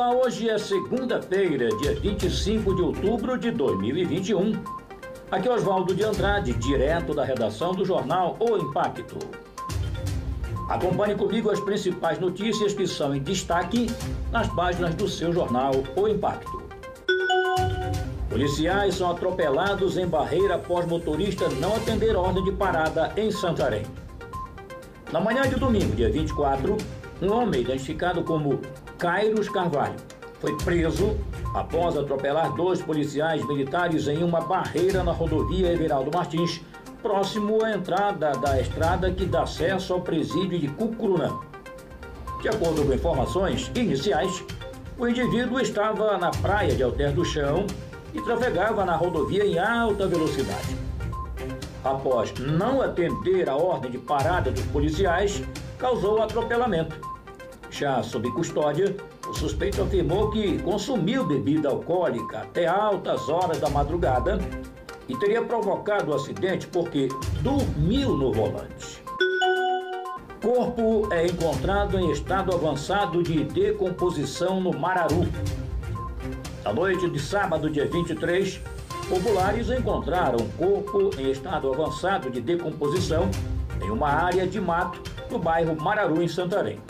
Olá, hoje é segunda-feira, dia 25 de outubro de 2021. Aqui é Oswaldo de Andrade, direto da redação do jornal O Impacto. Acompanhe comigo as principais notícias que são em destaque nas páginas do seu jornal O Impacto. Policiais são atropelados em barreira após motorista não atender ordem de parada em Santarém. Na manhã de domingo, dia 24, um homem identificado como Cairos Carvalho foi preso após atropelar dois policiais militares em uma barreira na rodovia Everaldo Martins, próximo à entrada da estrada que dá acesso ao presídio de Cucuruna. De acordo com informações iniciais, o indivíduo estava na praia de Alter do Chão e trafegava na rodovia em alta velocidade. Após não atender a ordem de parada dos policiais, causou o atropelamento já sob custódia, o suspeito afirmou que consumiu bebida alcoólica até altas horas da madrugada e teria provocado o acidente porque dormiu no volante. Corpo é encontrado em estado avançado de decomposição no Mararu. Na noite de sábado, dia 23, populares encontraram o corpo em estado avançado de decomposição em uma área de mato no bairro Mararu, em Santarém.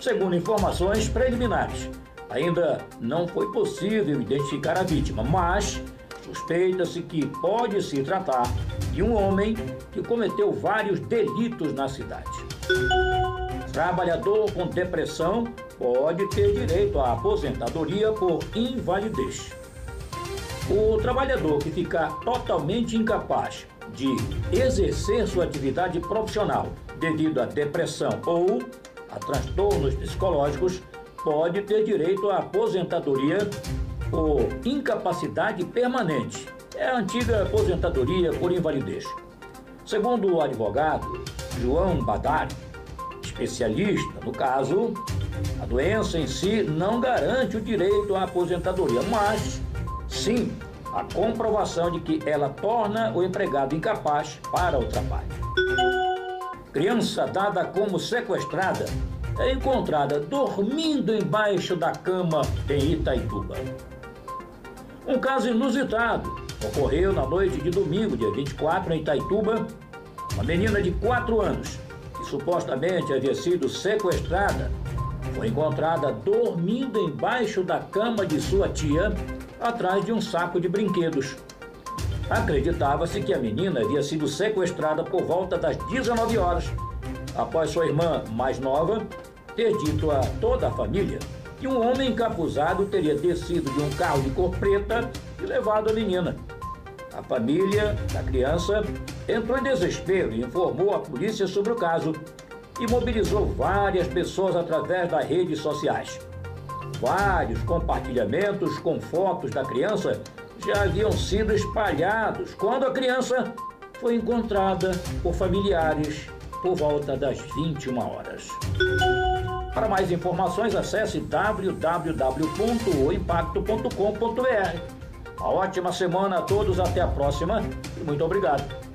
Segundo informações preliminares, ainda não foi possível identificar a vítima, mas suspeita-se que pode se tratar de um homem que cometeu vários delitos na cidade. Trabalhador com depressão pode ter direito à aposentadoria por invalidez. O trabalhador que ficar totalmente incapaz de exercer sua atividade profissional devido à depressão ou a transtornos psicológicos pode ter direito à aposentadoria por incapacidade permanente. É a antiga aposentadoria por invalidez. Segundo o advogado João Badari, especialista no caso, a doença em si não garante o direito à aposentadoria, mas sim a comprovação de que ela torna o empregado incapaz para o trabalho. Criança dada como sequestrada é encontrada dormindo embaixo da cama em Itaituba. Um caso inusitado ocorreu na noite de domingo, dia 24, em Itaituba. Uma menina de 4 anos, que supostamente havia sido sequestrada, foi encontrada dormindo embaixo da cama de sua tia, atrás de um saco de brinquedos. Acreditava-se que a menina havia sido sequestrada por volta das 19 horas, após sua irmã mais nova ter dito a toda a família que um homem encapuzado teria descido de um carro de cor preta e levado a menina. A família da criança entrou em desespero e informou a polícia sobre o caso e mobilizou várias pessoas através das redes sociais. Vários compartilhamentos com fotos da criança já haviam sido espalhados quando a criança foi encontrada por familiares por volta das 21 horas. Para mais informações, acesse www.oimpacto.com.br. Uma ótima semana a todos, até a próxima e muito obrigado.